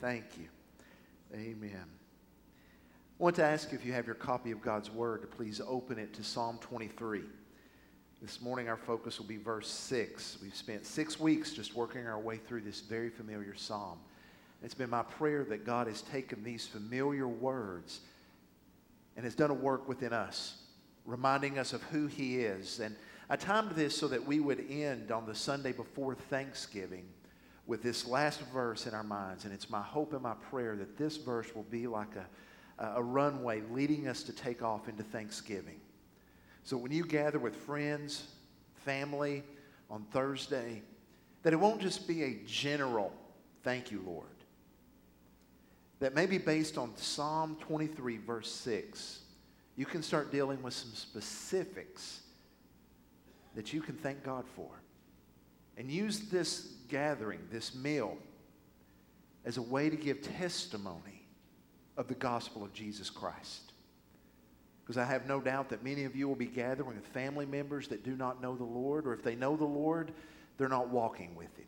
Thank you. Amen. I want to ask you if you have your copy of God's Word to please open it to Psalm 23. This morning, our focus will be verse 6. We've spent six weeks just working our way through this very familiar psalm. It's been my prayer that God has taken these familiar words and has done a work within us, reminding us of who He is. And I timed this so that we would end on the Sunday before Thanksgiving with this last verse in our minds. And it's my hope and my prayer that this verse will be like a, a runway leading us to take off into Thanksgiving. So when you gather with friends, family on Thursday, that it won't just be a general thank you, Lord. That maybe based on Psalm 23, verse 6, you can start dealing with some specifics that you can thank God for. And use this gathering, this meal, as a way to give testimony of the gospel of Jesus Christ. Because I have no doubt that many of you will be gathering with family members that do not know the Lord, or if they know the Lord, they're not walking with Him.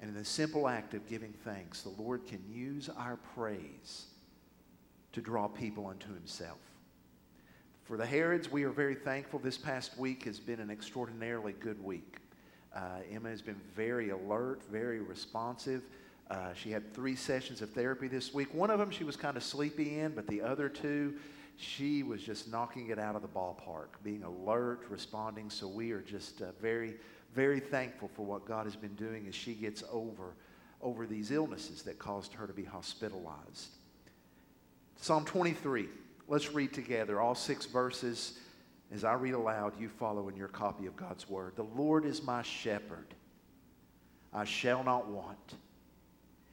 And in the simple act of giving thanks, the Lord can use our praise to draw people unto Himself. For the Herods, we are very thankful. This past week has been an extraordinarily good week. Uh, Emma has been very alert, very responsive. Uh, she had three sessions of therapy this week. One of them she was kind of sleepy in, but the other two, she was just knocking it out of the ballpark, being alert, responding. So we are just uh, very, very thankful for what God has been doing as she gets over, over these illnesses that caused her to be hospitalized. Psalm 23. Let's read together all six verses. As I read aloud, you follow in your copy of God's Word. The Lord is my shepherd. I shall not want.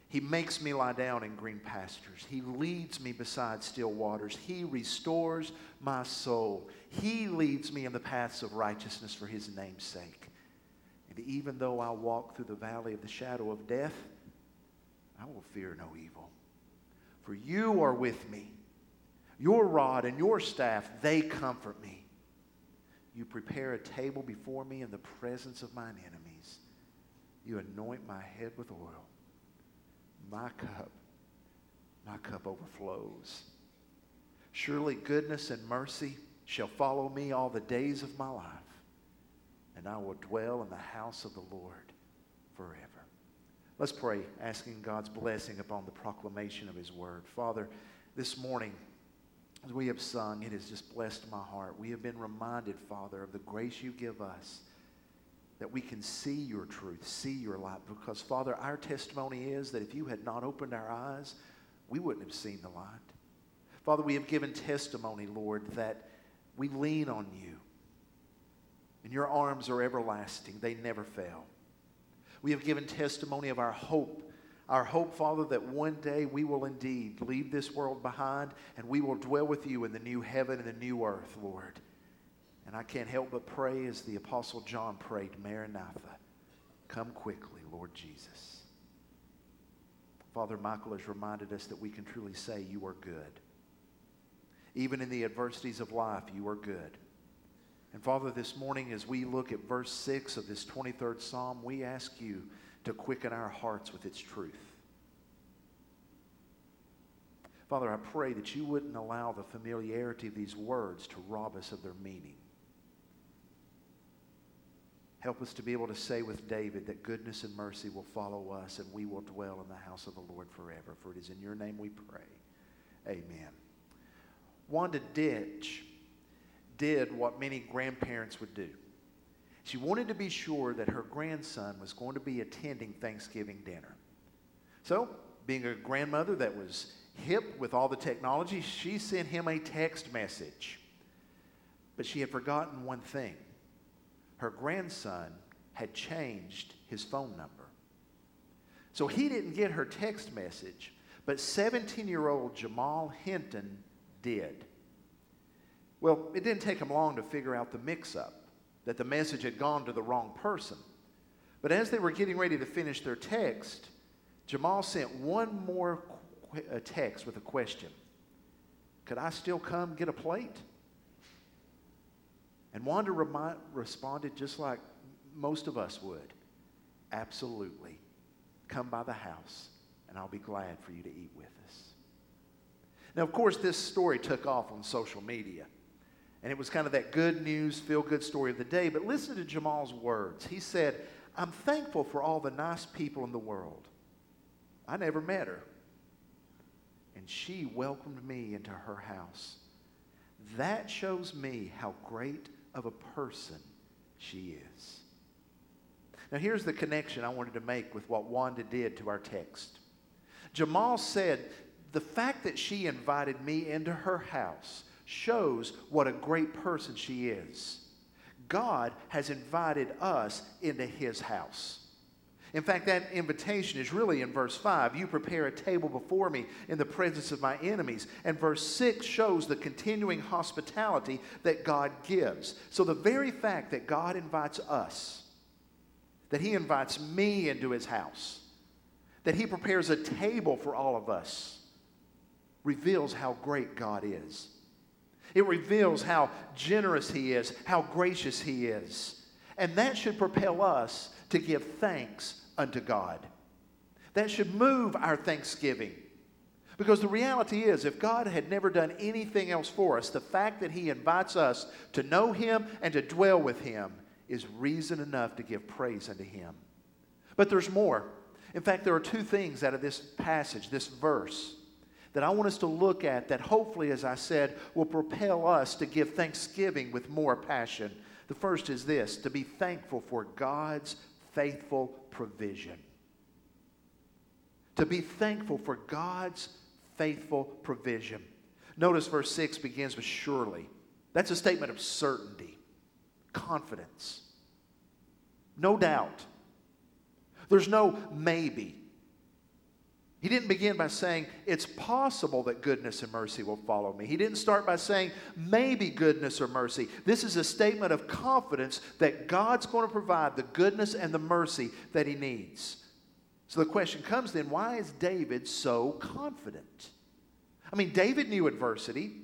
He makes me lie down in green pastures. He leads me beside still waters. He restores my soul. He leads me in the paths of righteousness for his name's sake. And even though I walk through the valley of the shadow of death, I will fear no evil. For you are with me. Your rod and your staff, they comfort me. You prepare a table before me in the presence of mine enemies. You anoint my head with oil. My cup, my cup overflows. Surely goodness and mercy shall follow me all the days of my life, and I will dwell in the house of the Lord forever. Let's pray, asking God's blessing upon the proclamation of his word. Father, this morning, as we have sung, it has just blessed my heart. We have been reminded, Father, of the grace you give us that we can see your truth, see your light. Because, Father, our testimony is that if you had not opened our eyes, we wouldn't have seen the light. Father, we have given testimony, Lord, that we lean on you. And your arms are everlasting, they never fail. We have given testimony of our hope our hope, Father, that one day we will indeed leave this world behind and we will dwell with you in the new heaven and the new earth, Lord. And I can't help but pray as the Apostle John prayed, Maranatha, come quickly, Lord Jesus. Father Michael has reminded us that we can truly say, You are good. Even in the adversities of life, you are good. And Father, this morning, as we look at verse 6 of this 23rd Psalm, we ask you to quicken our hearts with its truth. Father, I pray that you wouldn't allow the familiarity of these words to rob us of their meaning. Help us to be able to say with David that goodness and mercy will follow us and we will dwell in the house of the Lord forever. For it is in your name we pray. Amen. Wanda Dench did what many grandparents would do. She wanted to be sure that her grandson was going to be attending Thanksgiving dinner. So, being a grandmother that was hip with all the technology, she sent him a text message. But she had forgotten one thing her grandson had changed his phone number. So he didn't get her text message, but 17 year old Jamal Hinton did. Well, it didn't take him long to figure out the mix up that the message had gone to the wrong person. But as they were getting ready to finish their text, Jamal sent one more qu- text with a question Could I still come get a plate? And Wanda responded just like most of us would Absolutely. Come by the house and I'll be glad for you to eat with us. Now, of course, this story took off on social media. And it was kind of that good news, feel good story of the day. But listen to Jamal's words. He said, I'm thankful for all the nice people in the world. I never met her. And she welcomed me into her house. That shows me how great of a person she is. Now, here's the connection I wanted to make with what Wanda did to our text. Jamal said, The fact that she invited me into her house shows what a great person she is. God has invited us into his house. In fact, that invitation is really in verse 5. You prepare a table before me in the presence of my enemies. And verse 6 shows the continuing hospitality that God gives. So, the very fact that God invites us, that He invites me into His house, that He prepares a table for all of us, reveals how great God is. It reveals how generous He is, how gracious He is. And that should propel us to give thanks unto God. That should move our thanksgiving. Because the reality is, if God had never done anything else for us, the fact that He invites us to know Him and to dwell with Him is reason enough to give praise unto Him. But there's more. In fact, there are two things out of this passage, this verse, that I want us to look at that hopefully, as I said, will propel us to give thanksgiving with more passion. The first is this to be thankful for God's faithful provision. To be thankful for God's faithful provision. Notice verse 6 begins with surely. That's a statement of certainty, confidence, no doubt. There's no maybe. He didn't begin by saying, It's possible that goodness and mercy will follow me. He didn't start by saying, Maybe goodness or mercy. This is a statement of confidence that God's going to provide the goodness and the mercy that he needs. So the question comes then why is David so confident? I mean, David knew adversity,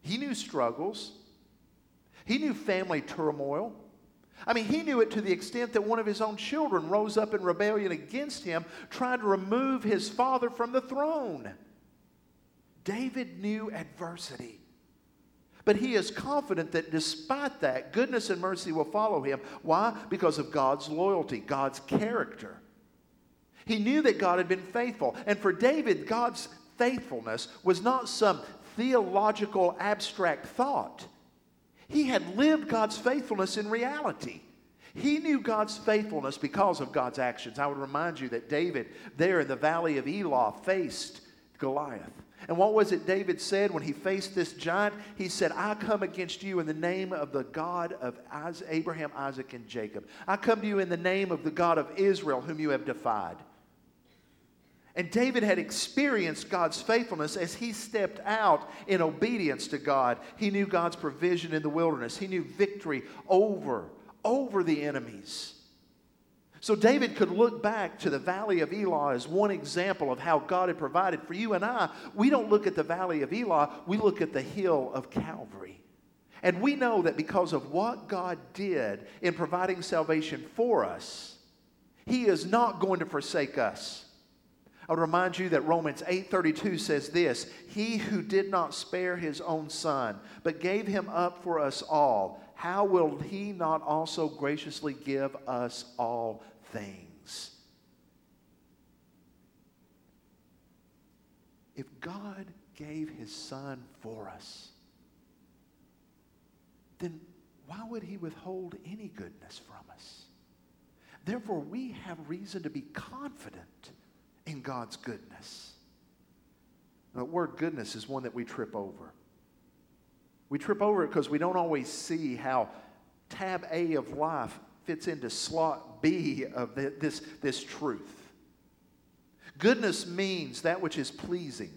he knew struggles, he knew family turmoil. I mean, he knew it to the extent that one of his own children rose up in rebellion against him, trying to remove his father from the throne. David knew adversity. But he is confident that despite that, goodness and mercy will follow him. Why? Because of God's loyalty, God's character. He knew that God had been faithful. And for David, God's faithfulness was not some theological abstract thought. He had lived God's faithfulness in reality. He knew God's faithfulness because of God's actions. I would remind you that David, there in the valley of Elah, faced Goliath. And what was it David said when he faced this giant? He said, I come against you in the name of the God of Abraham, Isaac, and Jacob. I come to you in the name of the God of Israel, whom you have defied. And David had experienced God's faithfulness as he stepped out in obedience to God. He knew God's provision in the wilderness, he knew victory over, over the enemies. So David could look back to the valley of Elah as one example of how God had provided for you and I. We don't look at the valley of Elah, we look at the hill of Calvary. And we know that because of what God did in providing salvation for us, He is not going to forsake us. I would remind you that Romans 8:32 says this, "He who did not spare his own son, but gave him up for us all, how will he not also graciously give us all things?" If God gave his son for us, then why would he withhold any goodness from us? Therefore, we have reason to be confident in God's goodness. the word goodness is one that we trip over. We trip over it because we don't always see how tab A of life fits into slot B of the, this, this truth. Goodness means that which is pleasing,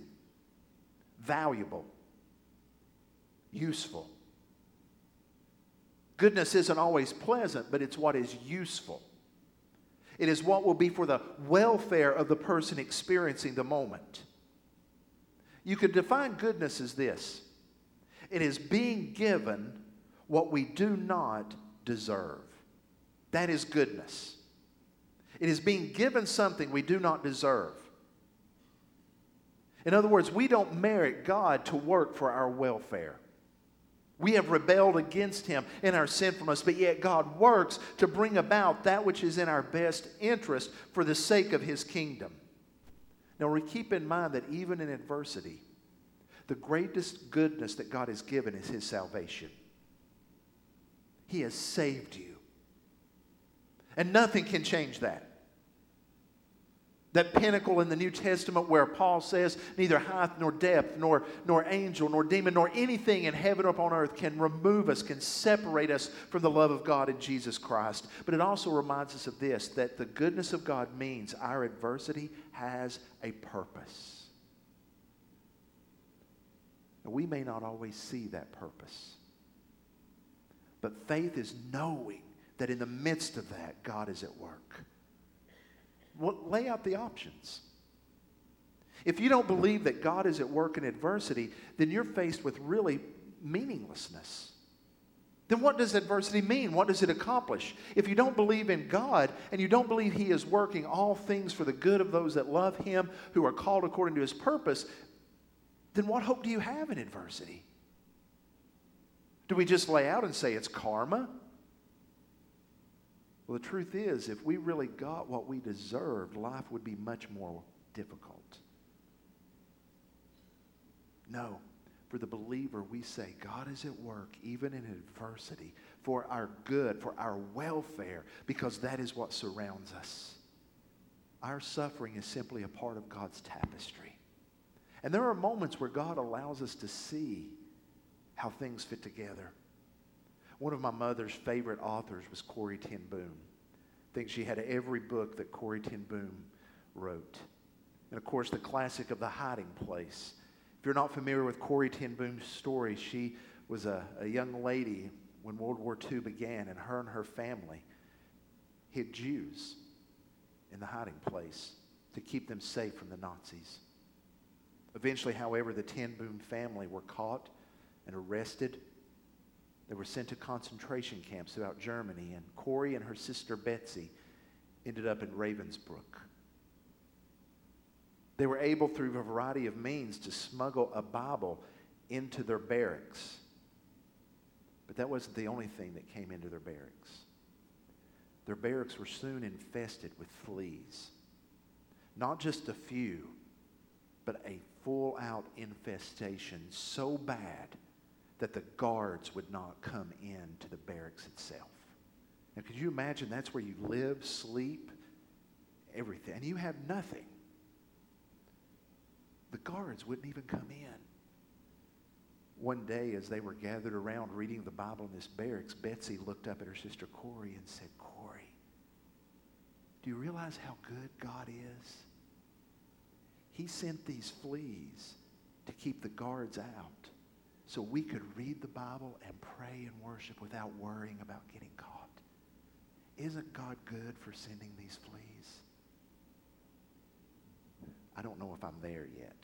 valuable, useful. Goodness isn't always pleasant, but it's what is useful. It is what will be for the welfare of the person experiencing the moment. You could define goodness as this it is being given what we do not deserve. That is goodness. It is being given something we do not deserve. In other words, we don't merit God to work for our welfare. We have rebelled against him in our sinfulness, but yet God works to bring about that which is in our best interest for the sake of his kingdom. Now, we keep in mind that even in adversity, the greatest goodness that God has given is his salvation. He has saved you. And nothing can change that. That pinnacle in the New Testament where Paul says, neither height nor depth, nor, nor angel, nor demon, nor anything in heaven or upon earth can remove us, can separate us from the love of God in Jesus Christ. But it also reminds us of this that the goodness of God means our adversity has a purpose. We may not always see that purpose, but faith is knowing that in the midst of that, God is at work. Lay out the options. If you don't believe that God is at work in adversity, then you're faced with really meaninglessness. Then what does adversity mean? What does it accomplish? If you don't believe in God and you don't believe He is working all things for the good of those that love Him, who are called according to His purpose, then what hope do you have in adversity? Do we just lay out and say it's karma? Well, the truth is, if we really got what we deserved, life would be much more difficult. No. For the believer, we say, God is at work even in adversity for our good, for our welfare, because that is what surrounds us. Our suffering is simply a part of God's tapestry. And there are moments where God allows us to see how things fit together. One of my mother's favorite authors was Corrie ten Boom. I think she had every book that Corrie ten Boom wrote. And of course, the classic of The Hiding Place. If you're not familiar with Corrie ten Boom's story, she was a, a young lady when World War II began, and her and her family hid Jews in the hiding place to keep them safe from the Nazis. Eventually, however, the Ten Boom family were caught and arrested they were sent to concentration camps throughout Germany, and Corrie and her sister Betsy ended up in Ravensbrück. They were able, through a variety of means, to smuggle a Bible into their barracks. But that wasn't the only thing that came into their barracks. Their barracks were soon infested with fleas. Not just a few, but a full out infestation so bad that the guards would not come into the barracks itself. Now, could you imagine that's where you live, sleep, everything, and you have nothing? The guards wouldn't even come in. One day, as they were gathered around reading the Bible in this barracks, Betsy looked up at her sister Corrie and said, Corrie, do you realize how good God is? He sent these fleas to keep the guards out so we could read the Bible and pray and worship without worrying about getting caught. Isn't God good for sending these fleas? I don't know if I'm there yet.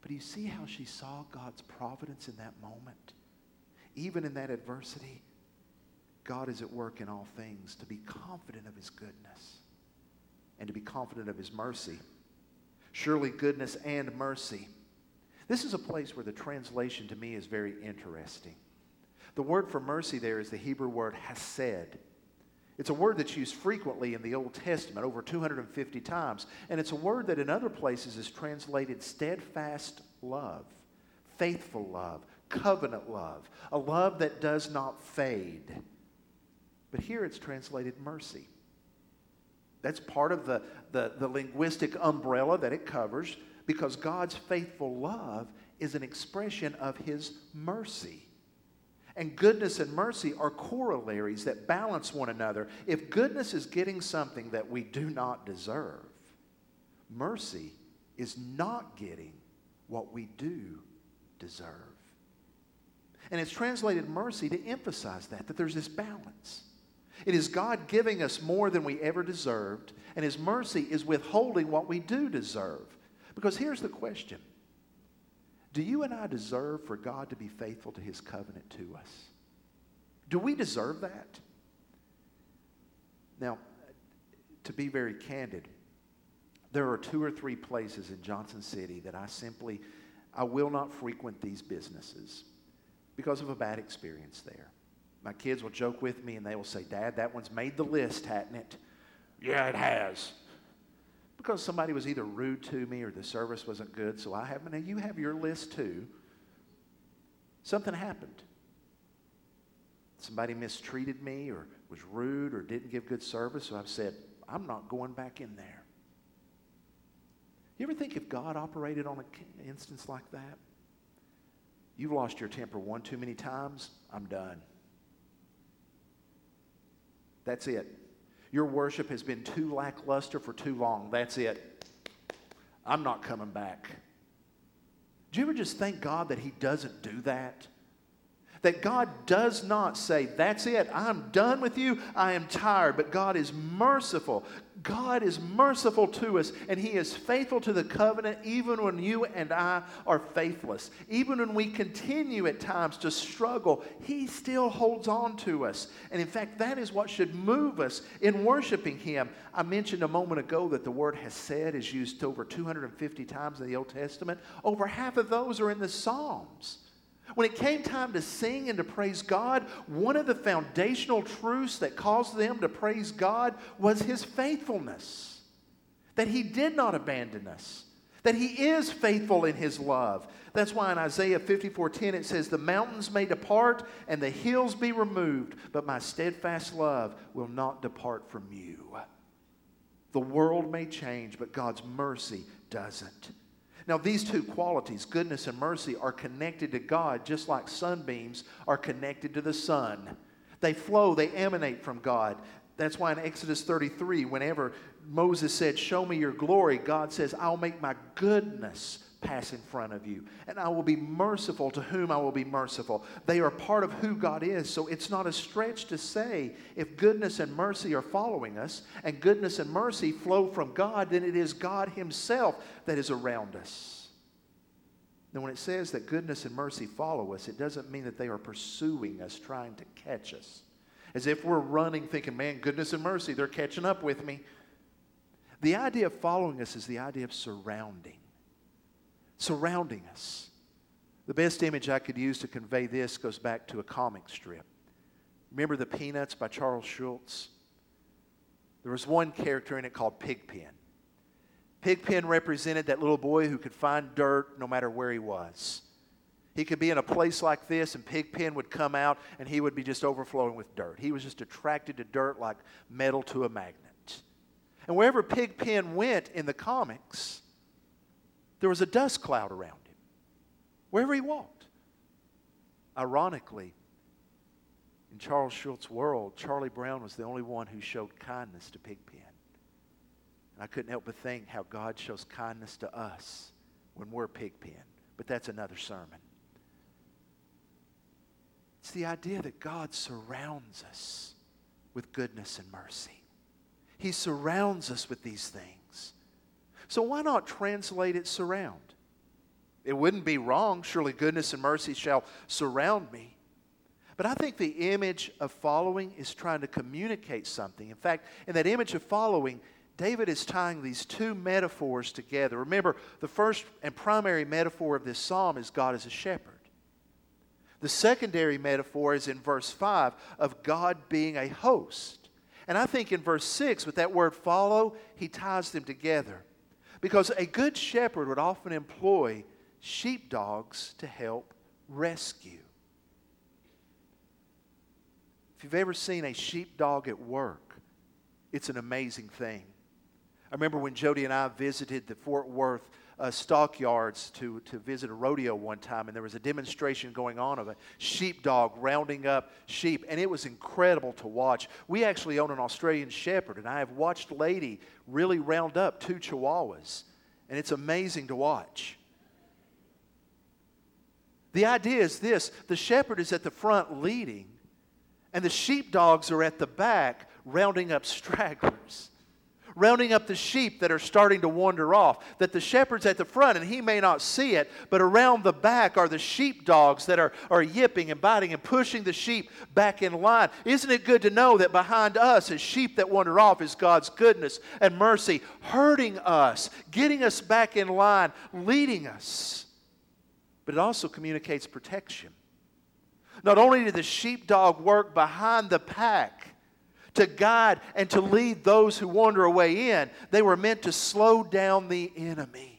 But you see how she saw God's providence in that moment? Even in that adversity, God is at work in all things to be confident of his goodness and to be confident of his mercy. Surely goodness and mercy this is a place where the translation to me is very interesting. The word for mercy there is the Hebrew word hesed. It's a word that's used frequently in the Old Testament, over 250 times. And it's a word that in other places is translated steadfast love, faithful love, covenant love, a love that does not fade. But here it's translated mercy. That's part of the, the, the linguistic umbrella that it covers because God's faithful love is an expression of his mercy. And goodness and mercy are corollaries that balance one another. If goodness is getting something that we do not deserve, mercy is not getting what we do deserve. And it's translated mercy to emphasize that, that there's this balance. It is God giving us more than we ever deserved, and His mercy is withholding what we do deserve. Because here's the question Do you and I deserve for God to be faithful to his covenant to us? Do we deserve that? Now, to be very candid, There are two or three places in Johnson City that I simply, I will not frequent these businesses because of a bad experience there. My kids will joke with me and they will say, Dad, that one's made the list, hasn't it? Yeah, it has. Because somebody was either rude to me or the service wasn't good, so I have, now you have your list too. Something happened. Somebody mistreated me or was rude or didn't give good service, so I've said, I'm not going back in there. You ever think if God operated on an instance like that? You've lost your temper one too many times, I'm done. That's it. Your worship has been too lackluster for too long. That's it. I'm not coming back. Do you ever just thank God that He doesn't do that? That God does not say, That's it, I'm done with you, I am tired. But God is merciful. God is merciful to us, and He is faithful to the covenant even when you and I are faithless. Even when we continue at times to struggle, He still holds on to us. And in fact, that is what should move us in worshiping Him. I mentioned a moment ago that the word hesed is used over 250 times in the Old Testament. Over half of those are in the Psalms. When it came time to sing and to praise God, one of the foundational truths that caused them to praise God was His faithfulness. That He did not abandon us, that He is faithful in His love. That's why in Isaiah 54:10 it says, The mountains may depart and the hills be removed, but my steadfast love will not depart from you. The world may change, but God's mercy doesn't. Now, these two qualities, goodness and mercy, are connected to God just like sunbeams are connected to the sun. They flow, they emanate from God. That's why in Exodus 33, whenever Moses said, Show me your glory, God says, I'll make my goodness pass in front of you. And I will be merciful to whom I will be merciful. They are part of who God is. So it's not a stretch to say if goodness and mercy are following us and goodness and mercy flow from God, then it is God Himself that is around us. Now, when it says that goodness and mercy follow us, it doesn't mean that they are pursuing us, trying to catch us. As if we're running, thinking, man, goodness and mercy, they're catching up with me. The idea of following us is the idea of surrounding surrounding us. The best image I could use to convey this goes back to a comic strip. Remember The Peanuts by Charles Schulz? There was one character in it called Pigpen. Pigpen represented that little boy who could find dirt no matter where he was. He could be in a place like this, and Pigpen would come out, and he would be just overflowing with dirt. He was just attracted to dirt like metal to a magnet. And wherever Pigpen went in the comics, there was a dust cloud around him wherever he walked. Ironically, in Charles Schulz's world, Charlie Brown was the only one who showed kindness to Pigpen. And I couldn't help but think how God shows kindness to us when we're Pigpen. But that's another sermon. It's the idea that God surrounds us with goodness and mercy. He surrounds us with these things. So why not translate it surround? It wouldn't be wrong. Surely goodness and mercy shall surround me. But I think the image of following is trying to communicate something. In fact, in that image of following, David is tying these two metaphors together. Remember, the first and primary metaphor of this psalm is God as a shepherd. The secondary metaphor is in verse 5 of God being a host. And I think in verse 6, with that word follow, he ties them together. Because a good shepherd would often employ sheepdogs to help rescue. If you've ever seen a sheepdog at work, it's an amazing thing. I remember when Jody and I visited the Fort Worth uh, stockyards to, to visit a rodeo one time, and there was a demonstration going on of a sheepdog rounding up sheep, and it was incredible to watch. We actually own an Australian Shepherd, and I have watched Lady really round up two Chihuahuas, and it's amazing to watch. The idea is this the shepherd is at the front leading, and the sheepdogs are at the back rounding up stragglers. Rounding up the sheep that are starting to wander off. That the shepherd's at the front and he may not see it, but around the back are the sheep dogs that are, are yipping and biting and pushing the sheep back in line. Isn't it good to know that behind us, as sheep that wander off, is God's goodness and mercy, hurting us, getting us back in line, leading us? But it also communicates protection. Not only did the sheepdog work behind the pack, to guide and to lead those who wander away in. They were meant to slow down the enemy.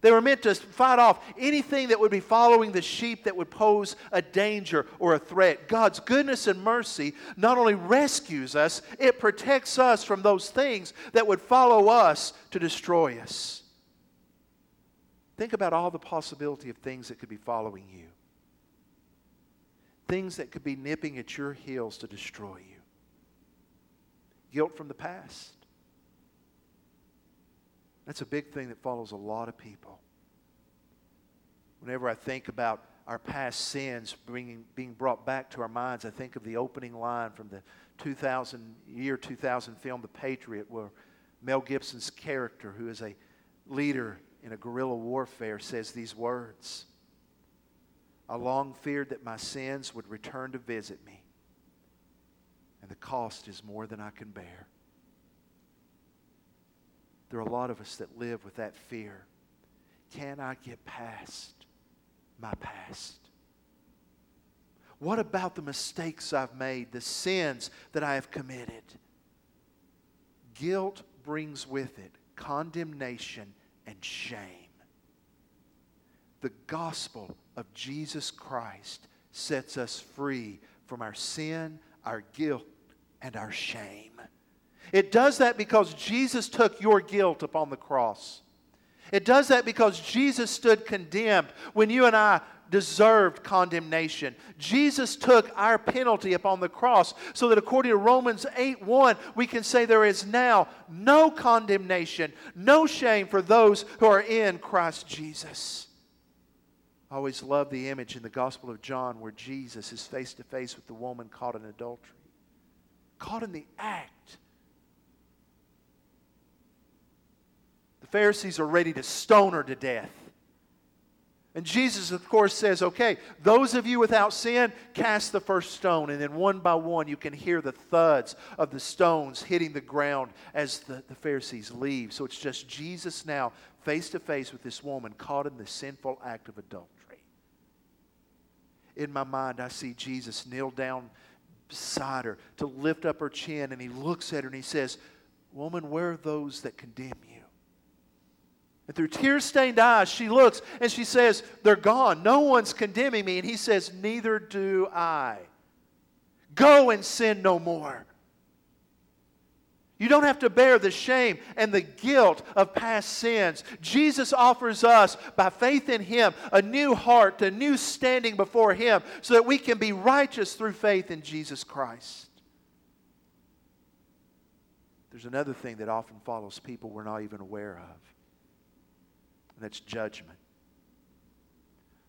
They were meant to fight off anything that would be following the sheep that would pose a danger or a threat. God's goodness and mercy not only rescues us, it protects us from those things that would follow us to destroy us. Think about all the possibility of things that could be following you, things that could be nipping at your heels to destroy you guilt from the past. That's a big thing that follows a lot of people. Whenever I think about our past sins bringing, being brought back to our minds, I think of the opening line from the 2000, year 2000 film The Patriot, where Mel Gibson's character, who is a leader in a guerrilla warfare, says these words I long feared that my sins would return to visit me and the cost is more than I can bear. There are a lot of us that live with that fear. Can I get past my past? What about the mistakes I've made, the sins that I have committed? Guilt brings with it condemnation and shame. The gospel of Jesus Christ sets us free from our sin, our guilt, and our shame. It does that because Jesus took your guilt upon the cross. It does that because Jesus stood condemned when you and I deserved condemnation. Jesus took our penalty upon the cross so that according to Romans 8 1, we can say there is now no condemnation, no shame for those who are in Christ Jesus. I always love the image in the Gospel of John where Jesus is face to face with the woman caught in adultery caught in the act. The Pharisees are ready to stone her to death. And Jesus, of course, says, okay, those of you without sin, cast the first stone. And then one by one, you can hear the thuds of the stones hitting the ground as the, the Pharisees leave. So it's just Jesus now face to face with this woman caught in the sinful act of adultery. In my mind, I see Jesus kneel down beside her to lift up her chin, and he looks at her and he says, Woman, where are those that condemn you? And through tear stained eyes, she looks and she says, They're gone. No one's condemning me. And he says, Neither do I. Go and sin no more. You don't have to bear the shame and the guilt of past sins. Jesus offers us, by faith in Him, a new heart, a new standing before Him, so that we can be righteous through faith in Jesus Christ. There's another thing that often follows people we're not even aware of, and that's judgment.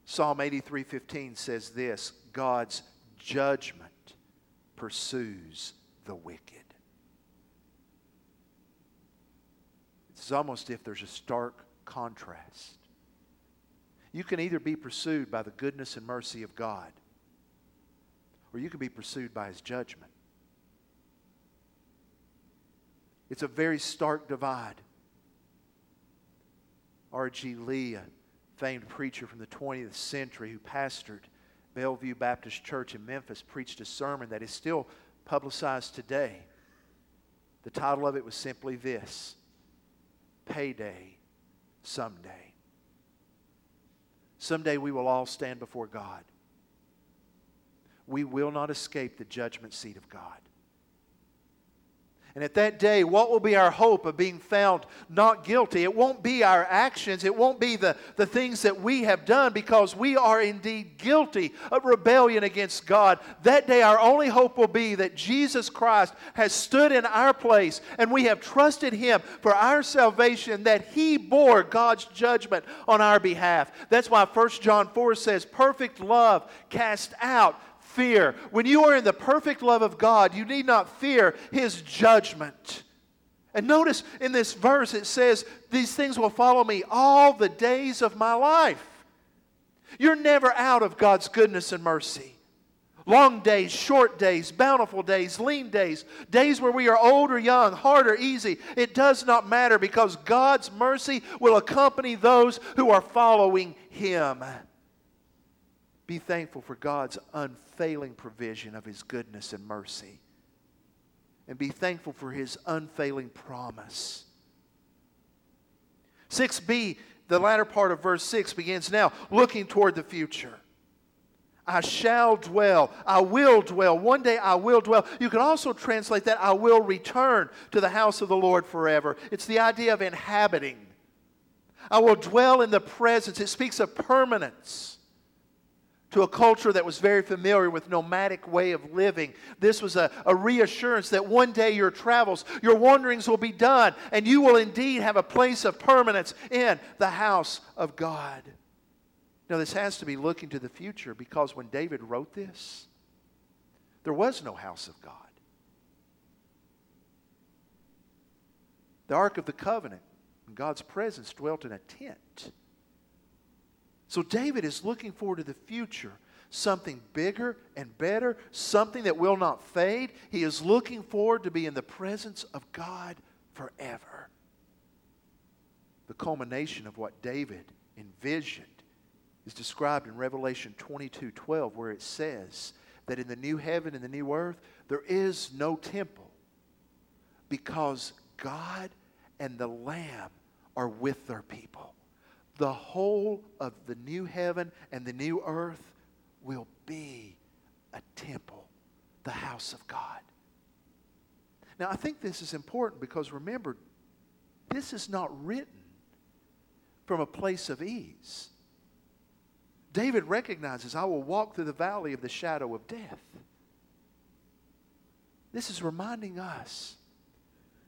Psalm 83:15 says this, God's judgment pursues the wicked. It's almost if there's a stark contrast. You can either be pursued by the goodness and mercy of God, or you can be pursued by His judgment. It's a very stark divide. R.G. Lee, a famed preacher from the 20th century who pastored Bellevue Baptist Church in Memphis, preached a sermon that is still publicized today. The title of it was simply this payday someday. Someday we will all stand before God. We will not escape the judgment seat of God. And at that day, what will be our hope of being found not guilty? It won't be our actions. It won't be the, the things that we have done because we are indeed guilty of rebellion against God. That day, our only hope will be that Jesus Christ has stood in our place and we have trusted Him for our salvation, that He bore God's judgment on our behalf. That's why 1 John 4 says, Perfect love cast out fear. When you are in the perfect love of God, you need not fear His judgment. And notice in this verse it says, These things will follow me all the days of my life. You're never out of God's goodness and mercy. Long days, short days, bountiful days, lean days, days where we are old or young, hard or easy. It does not matter because God's mercy will accompany those who are following Him. Be thankful for God's unfailing provision of His goodness and mercy. And be thankful for His unfailing promise. 6b, the latter part of verse 6 begins now looking toward the future. I shall dwell. I will dwell. One day I will dwell. You can also translate that I will return to the house of the Lord forever. It's the idea of inhabiting. I will dwell in the presence. It speaks of permanence. To a culture that was very familiar with nomadic way of living, this was a, a reassurance that one day your travels, your wanderings will be done, and you will indeed have a place of permanence in the house of God. Now, this has to be looking to the future because when David wrote this, there was no house of God. The Ark of the Covenant, and God's presence dwelt in a tent. So David is looking forward to the future, something bigger and better, something that will not fade. He is looking forward to be in the presence of God forever. The culmination of what David envisioned is described in Revelation 22 12, where it says that in the new heaven and the new earth, there is no temple because God and the Lamb are with their people. The whole of the new heaven and the new earth will be a temple, the house of God. Now, I think this is important because remember, this is not written from a place of ease. David recognizes, I will walk through the valley of the shadow of death. This is reminding us,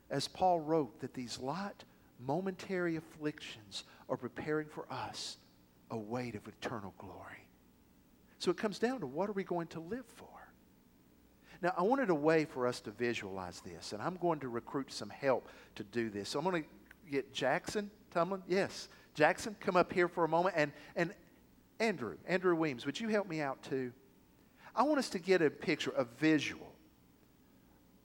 as Paul wrote, that these light, momentary afflictions are preparing for us a weight of eternal glory. So it comes down to what are we going to live for? Now, I wanted a way for us to visualize this, and I'm going to recruit some help to do this. So I'm going to get Jackson Tumlin. Yes, Jackson, come up here for a moment. And, and Andrew, Andrew Weems, would you help me out too? I want us to get a picture, a visual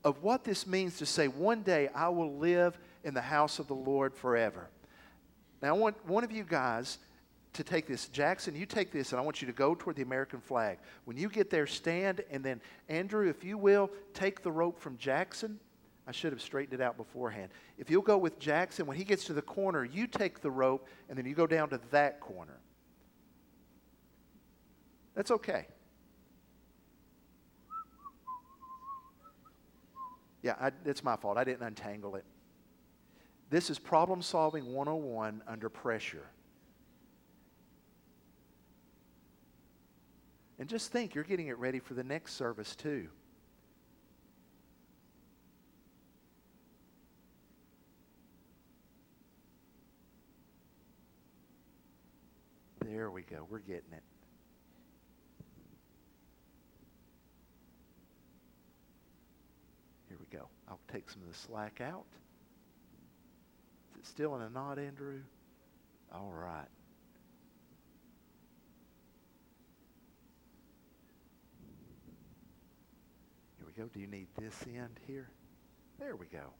of what this means to say, one day I will live in the house of the Lord forever. Now, I want one of you guys to take this. Jackson, you take this, and I want you to go toward the American flag. When you get there, stand, and then, Andrew, if you will, take the rope from Jackson. I should have straightened it out beforehand. If you'll go with Jackson, when he gets to the corner, you take the rope, and then you go down to that corner. That's okay. Yeah, I, it's my fault. I didn't untangle it. This is problem solving 101 under pressure. And just think, you're getting it ready for the next service, too. There we go. We're getting it. Here we go. I'll take some of the slack out. It still in a knot, Andrew? All right. Here we go. Do you need this end here? There we go.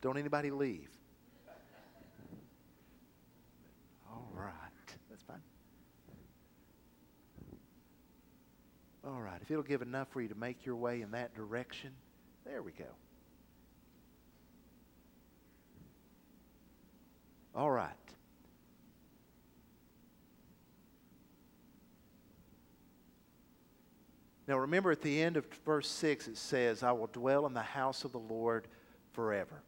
Don't anybody leave. All right. That's fine. All right, if it'll give enough for you to make your way in that direction, there we go. All right. Now remember at the end of verse 6 it says, I will dwell in the house of the Lord forever.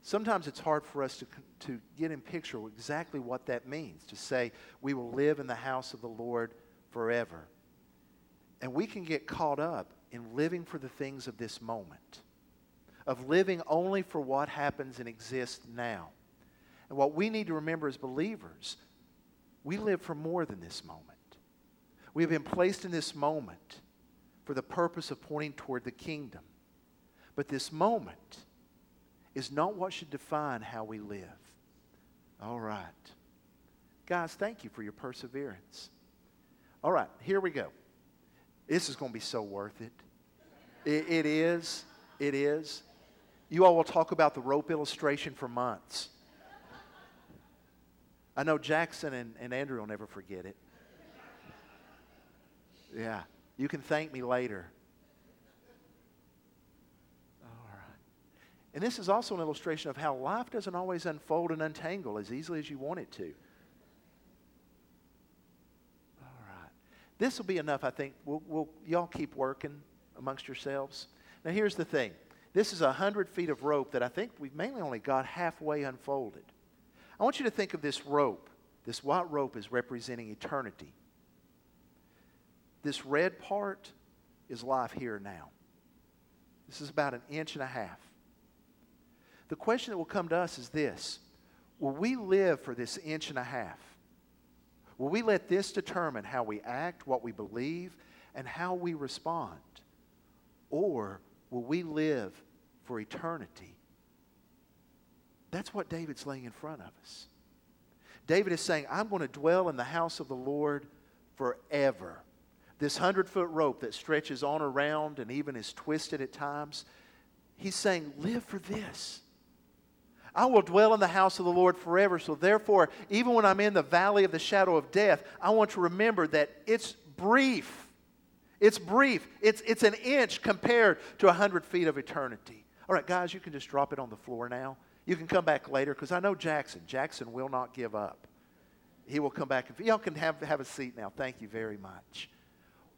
Sometimes it's hard for us to, to get in picture exactly what that means, to say we will live in the house of the Lord forever. And we can get caught up in living for the things of this moment, of living only for what happens and exists now. And what we need to remember as believers, we live for more than this moment. We have been placed in this moment for the purpose of pointing toward the kingdom. But this moment is not what should define how we live. All right. Guys, thank you for your perseverance. All right, here we go. This is going to be so worth it. it. It is. It is. You all will talk about the rope illustration for months. I know Jackson and, and Andrew will never forget it. Yeah. You can thank me later. All right. And this is also an illustration of how life doesn't always unfold and untangle as easily as you want it to. All right. This will be enough, I think. We'll, we'll, y'all keep working amongst yourselves. Now, here's the thing this is a 100 feet of rope that I think we've mainly only got halfway unfolded. I want you to think of this rope. This white rope is representing eternity. This red part is life here now. This is about an inch and a half. The question that will come to us is this Will we live for this inch and a half? Will we let this determine how we act, what we believe, and how we respond? Or will we live for eternity? That's what David's laying in front of us. David is saying, I'm going to dwell in the house of the Lord forever. This hundred foot rope that stretches on around and even is twisted at times, he's saying, Live for this. I will dwell in the house of the Lord forever. So, therefore, even when I'm in the valley of the shadow of death, I want to remember that it's brief. It's brief. It's, it's an inch compared to a 100 feet of eternity. All right, guys, you can just drop it on the floor now. You can come back later because I know Jackson. Jackson will not give up. He will come back. Y'all can have, have a seat now. Thank you very much.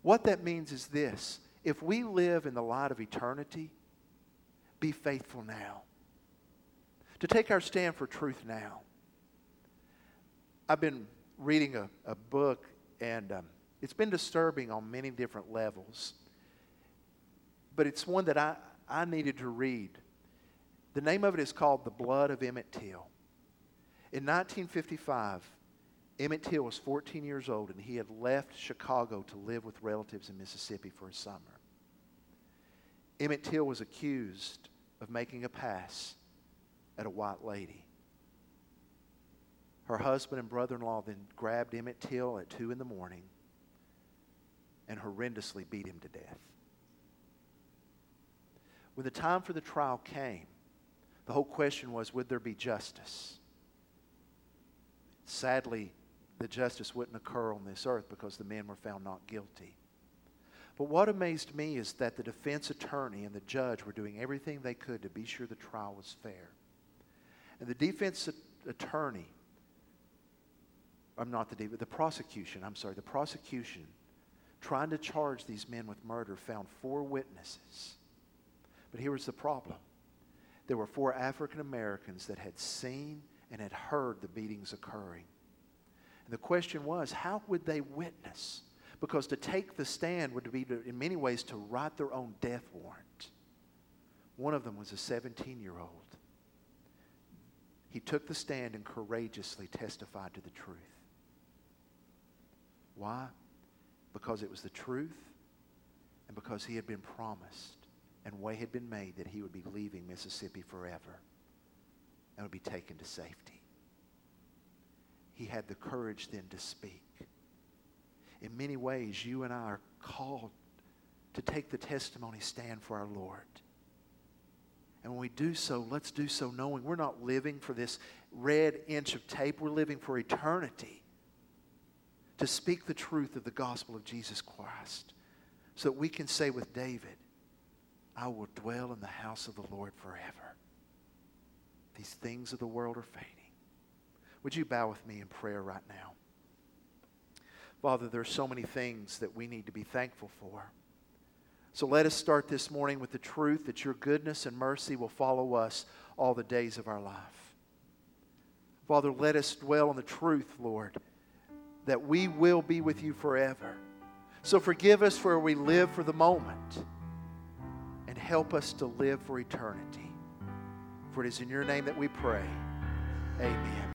What that means is this if we live in the light of eternity, be faithful now. To take our stand for truth now. I've been reading a, a book, and um, it's been disturbing on many different levels. But it's one that I, I needed to read. The name of it is called The Blood of Emmett Till. In 1955, Emmett Till was 14 years old and he had left Chicago to live with relatives in Mississippi for a summer. Emmett Till was accused of making a pass at a white lady. Her husband and brother in law then grabbed Emmett Till at 2 in the morning and horrendously beat him to death. When the time for the trial came, the whole question was would there be justice? Sadly, the justice wouldn't occur on this earth because the men were found not guilty. But what amazed me is that the defense attorney and the judge were doing everything they could to be sure the trial was fair. And the defense attorney, I'm not the defense, the prosecution, I'm sorry, the prosecution, trying to charge these men with murder, found four witnesses. But here was the problem there were four African Americans that had seen and had heard the beatings occurring. And the question was, how would they witness? Because to take the stand would be, to, in many ways, to write their own death warrant. One of them was a 17 year old. He took the stand and courageously testified to the truth. Why? Because it was the truth and because he had been promised and way had been made that he would be leaving Mississippi forever and would be taken to safety. He had the courage then to speak. In many ways, you and I are called to take the testimony stand for our Lord. And when we do so, let's do so knowing we're not living for this red inch of tape, we're living for eternity. To speak the truth of the gospel of Jesus Christ so that we can say with David, I will dwell in the house of the Lord forever. These things of the world are fading. Would you bow with me in prayer right now? Father, there are so many things that we need to be thankful for. So let us start this morning with the truth that your goodness and mercy will follow us all the days of our life. Father, let us dwell on the truth, Lord, that we will be with you forever. So forgive us for we live for the moment help us to live for eternity. For it is in your name that we pray. Amen.